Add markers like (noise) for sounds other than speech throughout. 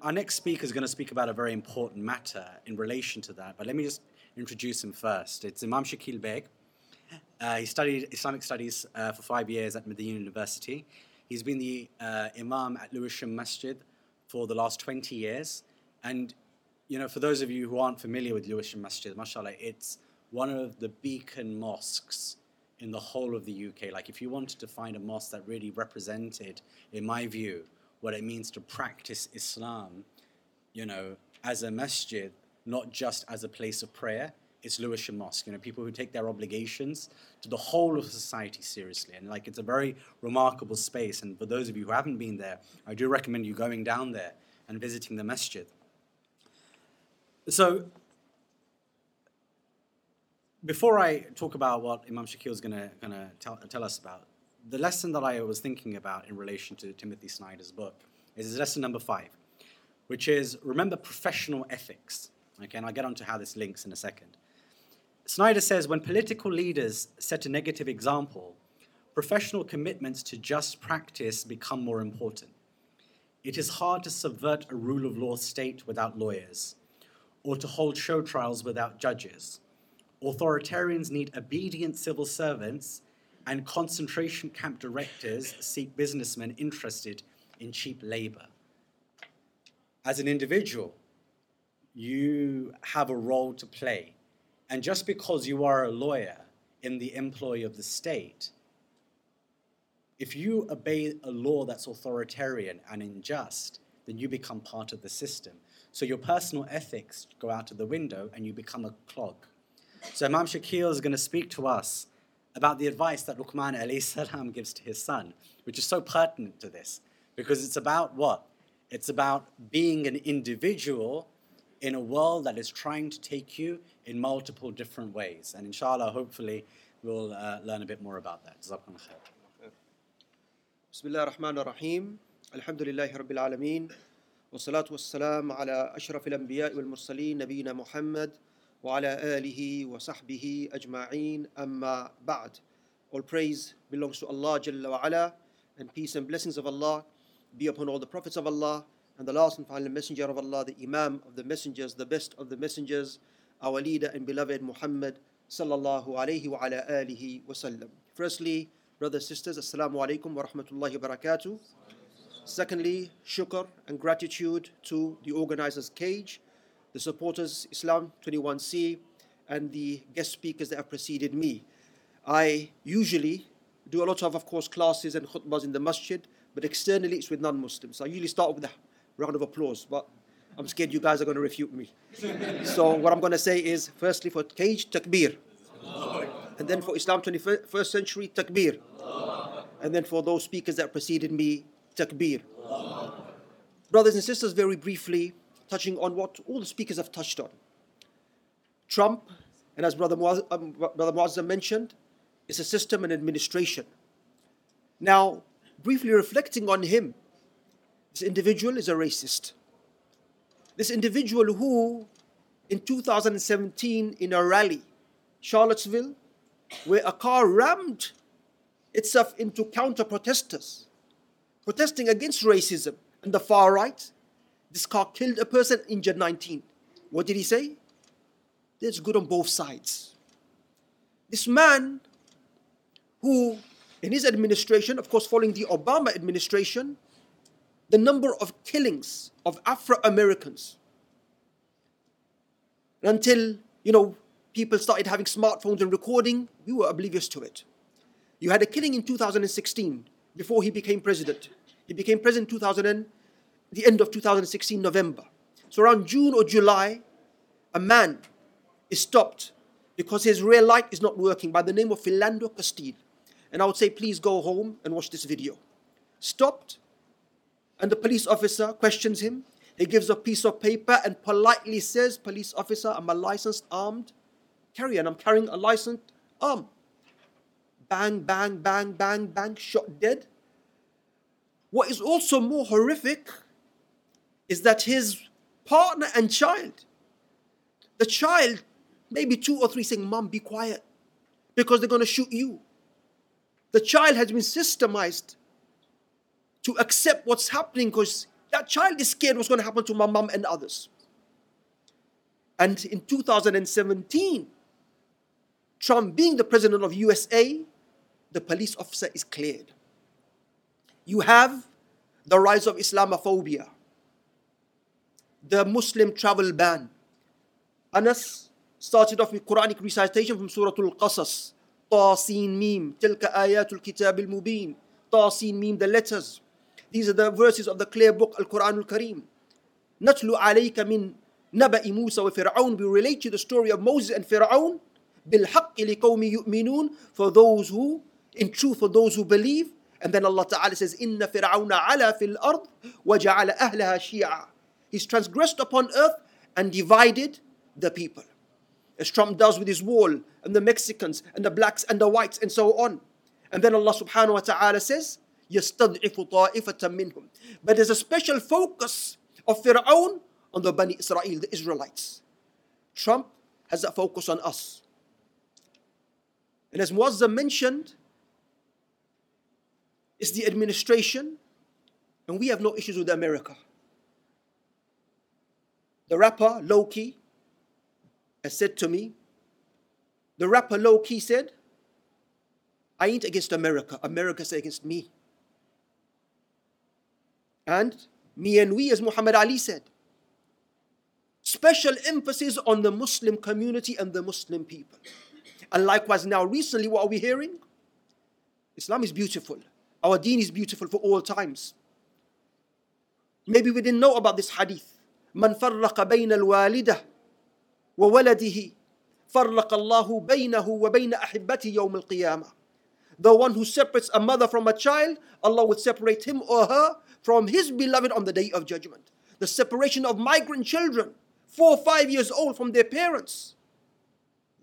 Our next speaker is going to speak about a very important matter in relation to that, but let me just introduce him first. It's Imam Shakeel Begg. Uh, he studied Islamic studies uh, for five years at Medina University. He's been the uh, Imam at Lewisham Masjid for the last 20 years. And, you know, for those of you who aren't familiar with Lewisham Masjid, mashallah, it's one of the beacon mosques in the whole of the UK. Like, if you wanted to find a mosque that really represented, in my view, what it means to practice Islam, you know, as a masjid, not just as a place of prayer. It's Lewisham Mosque. You know, people who take their obligations to the whole of society seriously, and like it's a very remarkable space. And for those of you who haven't been there, I do recommend you going down there and visiting the masjid. So, before I talk about what Imam Shakeel is going to tell, tell us about, the lesson that I was thinking about in relation to Timothy Snyder's book is lesson number five, which is remember professional ethics. Okay, and I'll get onto how this links in a second. Snyder says when political leaders set a negative example, professional commitments to just practice become more important. It is hard to subvert a rule of law state without lawyers, or to hold show trials without judges. Authoritarians need obedient civil servants, and concentration camp directors seek businessmen interested in cheap labor. As an individual, you have a role to play. And just because you are a lawyer in the employ of the state, if you obey a law that's authoritarian and unjust, then you become part of the system. So your personal ethics go out of the window and you become a clog. So Imam Shakeel is going to speak to us about the advice that Luqman alayhi salam gives to his son, which is so pertinent to this, because it's about what? It's about being an individual in a world that is trying to take you in multiple different ways. And inshallah, hopefully, we'll uh, learn a bit more about that. Jazakallah khair. بسم الله الرحمن الرحيم الحمد لله رب العالمين والصلاة والسلام على أشرف الأنبياء والمرسلين نبينا محمد وعلى آله وصحبه أجمعين أما بعد All praise belongs to Allah Jalla wa'ala and peace and blessings of Allah be upon all the prophets of Allah and the last and final messenger of Allah, the Imam of the messengers, the best of the messengers, our leader and beloved Muhammad sallallahu alayhi wa ala alihi wa sallam. Firstly, brothers and sisters, assalamu alaikum wa rahmatullahi wa barakatuh. Secondly, shukr and gratitude to the organizers Cage, the supporters Islam 21C, and the guest speakers that have preceded me. I usually do a lot of, of course, classes and khutbahs in the masjid, but externally it's with non-Muslims. So I usually start with a round of applause, but I'm scared you guys are going to refute me. (laughs) so what I'm going to say is, firstly for Cage, takbir. And then for Islam 21st century, takbir. And then for those speakers that preceded me, takbir. Brothers and sisters, very briefly, touching on what all the speakers have touched on. Trump, and as Brother, Muaz, um, Brother Moazzam mentioned, is a system and administration. Now, briefly reflecting on him, this individual is a racist. This individual who, in 2017, in a rally, Charlottesville, where a car rammed itself into counter protesters protesting against racism and the far right, this car killed a person, injured 19. What did he say? There's good on both sides. This man, who in his administration, of course, following the Obama administration, the number of killings of Afro Americans until, you know, people started having smartphones and recording, we were oblivious to it. You had a killing in 2016 before he became president. He became president 2000 and, the end of 2016 November. So around June or July, a man is stopped because his rear light is not working by the name of Philando Castile. And I would say, please go home and watch this video. Stopped, and the police officer questions him. He gives a piece of paper and politely says, Police officer, I'm a licensed armed carrier and I'm carrying a licensed arm. Bang, bang, bang, bang, bang, shot dead. What is also more horrific is that his partner and child, the child, maybe two or three saying, Mom, be quiet, because they're going to shoot you. The child has been systemized to accept what's happening because That child is scared what's going to happen to my mom and others. And in 2017, Trump being the president of USA, the police officer is cleared. You have the rise of Islamophobia, the Muslim travel ban. Anas started off with Quranic recitation from Surah Al-Qasas. طاسين ميم تلك آيات الكتاب المبين طاسين ميم the letters these are the verses of the clear book Al-Quran Al-Kareem نتلو عليك من نبأ موسى وفرعون we relate to the story of Moses and Fir'aun بالحق لقوم يؤمنون for those who in truth for those who believe and then Allah Ta'ala says إن فرعون علا في الأرض وجعل أهلها شيعا He's transgressed upon earth and divided the people. As Trump does with his wall, and the Mexicans, and the blacks, and the whites, and so on. And then Allah subhanahu wa ta'ala says, يَسْتَضْعِفُ طَائِفَةً مِّنْهُمْ But there's a special focus of Fir'aun on the Bani Israel, the Israelites. Trump has that focus on us. And as Moazzam mentioned, it's the administration, and we have no issues with America. The rapper Lowkey has said to me, the rapper Lowkey said, I ain't against America, America's against me. And me and we, as Muhammad Ali said, special emphasis on the Muslim community and the Muslim people. And likewise, now recently, what are we hearing? Islam is beautiful. Our deen is beautiful for all times. Maybe we didn't know about this hadith. من فرق بين الوالدة وولده فرق الله بينه وبين أحبته يوم القيامة The one who separates a mother from a child, Allah will separate him or her from his beloved on the day of judgment. The separation of migrant children, four or five years old from their parents.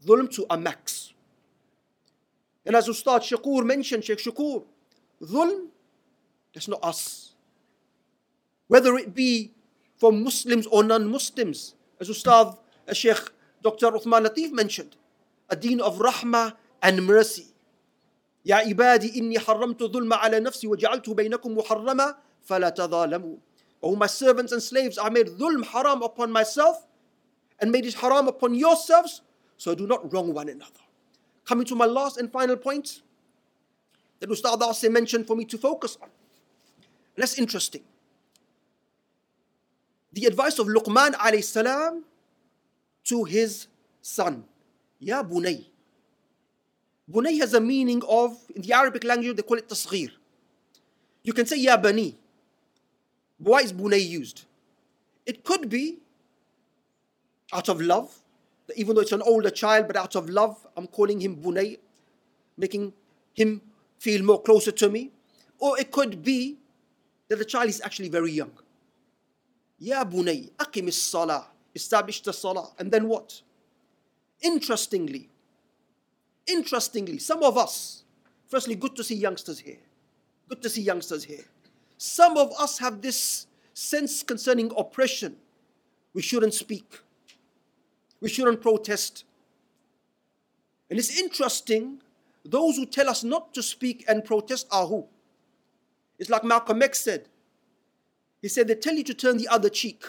Dhulm to a max. And as Ustad Shakur mentioned, Sheikh Shakur, dhulm, that's not us. Whether it be for Muslims or non Muslims. As Ustad Sheikh Dr. Uthman Lateef mentioned, a deen of rahmah and mercy. يا عبادي إني حرمت الظلم على نفسي وجعلته بينكم محرما فلا تظالموا Oh, my servants and slaves, I made dhulm haram upon myself and made it haram upon yourselves, so do not wrong one another. Coming to my last and final point that Ustad Asya mentioned for me to focus on. And that's interesting. The advice of Luqman alayhi salam to his son. Ya Bunay. Bunay has a meaning of, in the Arabic language, they call it tasghir. You can say Ya Bani. Why is Bunay used? It could be out of love, even though it's an older child, but out of love, I'm calling him Bunay, making him feel more closer to me. Or it could be that the child is actually very young. Ya Bunay, akim salah established the salah. And then what? Interestingly, interestingly, some of us, firstly, good to see youngsters here. Good to see youngsters here. Some of us have this sense concerning oppression. We shouldn't speak. We shouldn't protest. And it's interesting, those who tell us not to speak and protest are who? It's like Malcolm X said. He said, they tell you to turn the other cheek.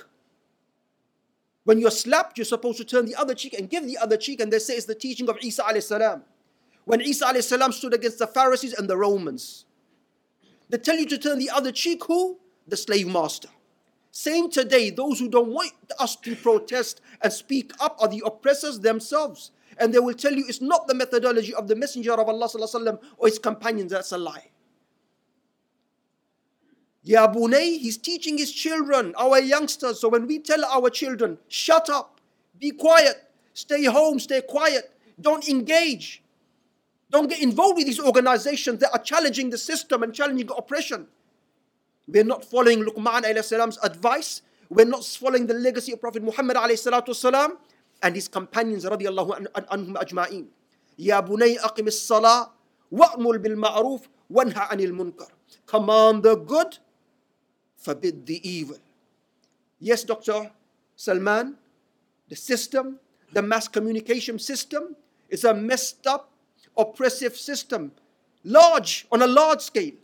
When you're slapped, you're supposed to turn the other cheek and give the other cheek, and they say it's the teaching of Isa alayhi salam. When Isa alayhi salam stood against the Pharisees and the Romans, they tell you to turn the other cheek, who? The slave master. Same today, those who don't want us to protest and speak up are the oppressors themselves. And they will tell you it's not the methodology of the Messenger of Allah or his companions, that's a lie. Ya Bunay, he's teaching his children, our youngsters. So when we tell our children, shut up, be quiet, stay home, stay quiet, don't engage, don't get involved with these organizations that are challenging the system and challenging oppression. We're not following Luqman salam's advice. We're not following the legacy of Prophet Muhammad salam and his companions radiallahu anhum ajma'in. Ya bunay aqim as-salah wa'mul bil ma'ruf wanha munkar. Command the good forbid the evil. Yes, Dr. Salman, the system, the mass communication system is a messed up, oppressive system, large, on a large scale.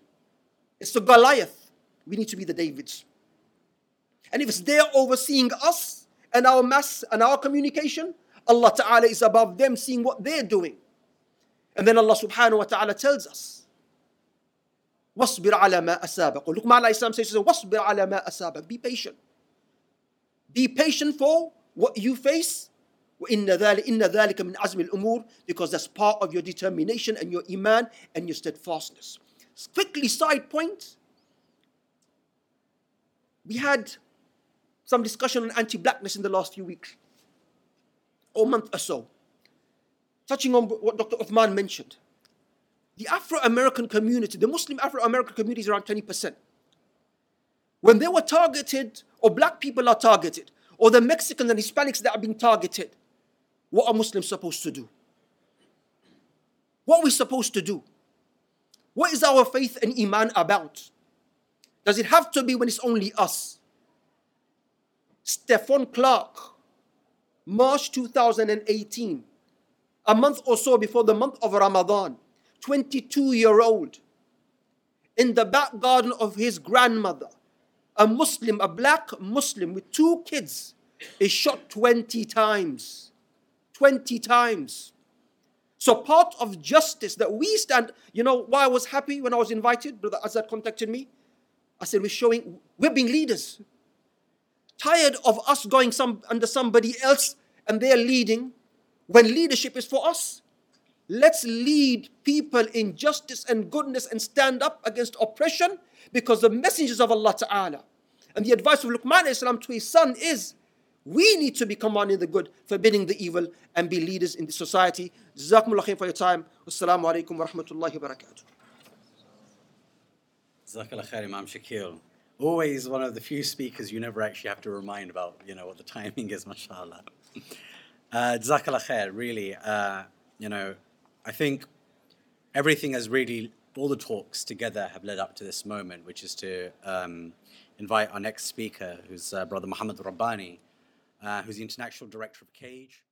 It's the Goliath. We need to be the Davids. And if it's there overseeing us and our mass and our communication, Allah Ta'ala is above them seeing what they're doing. And then Allah subhanahu wa ta'ala tells us, وَاصْبِرْ عَلَى مَا أَسَابَكُ Luqman alayhi salam says, وَاصْبِرْ عَلى مَا أَسَابَكُ Be patient. Be patient for what you face. وإن ذلك إن ذلك من عزم الأمور because that's part of your determination and your iman and your steadfastness. Quickly, side point. We had some discussion on anti-blackness in the last few weeks or month or so, touching on what Dr. Uthman mentioned. The Afro-American community, the Muslim Afro-American community is around 20%. When they were targeted, or black people are targeted, or the Mexicans and Hispanics that are being targeted, what are Muslims supposed to do? What are we supposed to do? What is our faith and Iman about? Does it have to be when it's only us? Stephon Clark, March 2018, a month or so before the month of Ramadan, 22 year old, in the back garden of his grandmother, a Muslim, a black Muslim with two kids, is shot 20 times. 20 times. So part of justice that we stand, you know why I was happy when I was invited? Brother Azad contacted me. I said, we're showing, we're being leaders. Tired of us going some under somebody else and they're leading when leadership is for us. Let's lead people in justice and goodness and stand up against oppression because the messengers of Allah Ta'ala and the advice of Luqman to his son is we need to be commanding the good, forbidding the evil, and be leaders in the society. Jazakumullah for your time. Wassalamu alaikum wa rahmatullahi wa barakatuh. Jazakallah khair, Imam Shakeel. Always one of the few speakers you never actually have to remind about, you know, what the timing is, mashallah. Uh, khair, really, uh, you know, I think everything has really, all the talks together have led up to this moment, which is to um, invite our next speaker, who's uh, Brother Muhammad Rabbani, uh, who's the International Director of CAGE.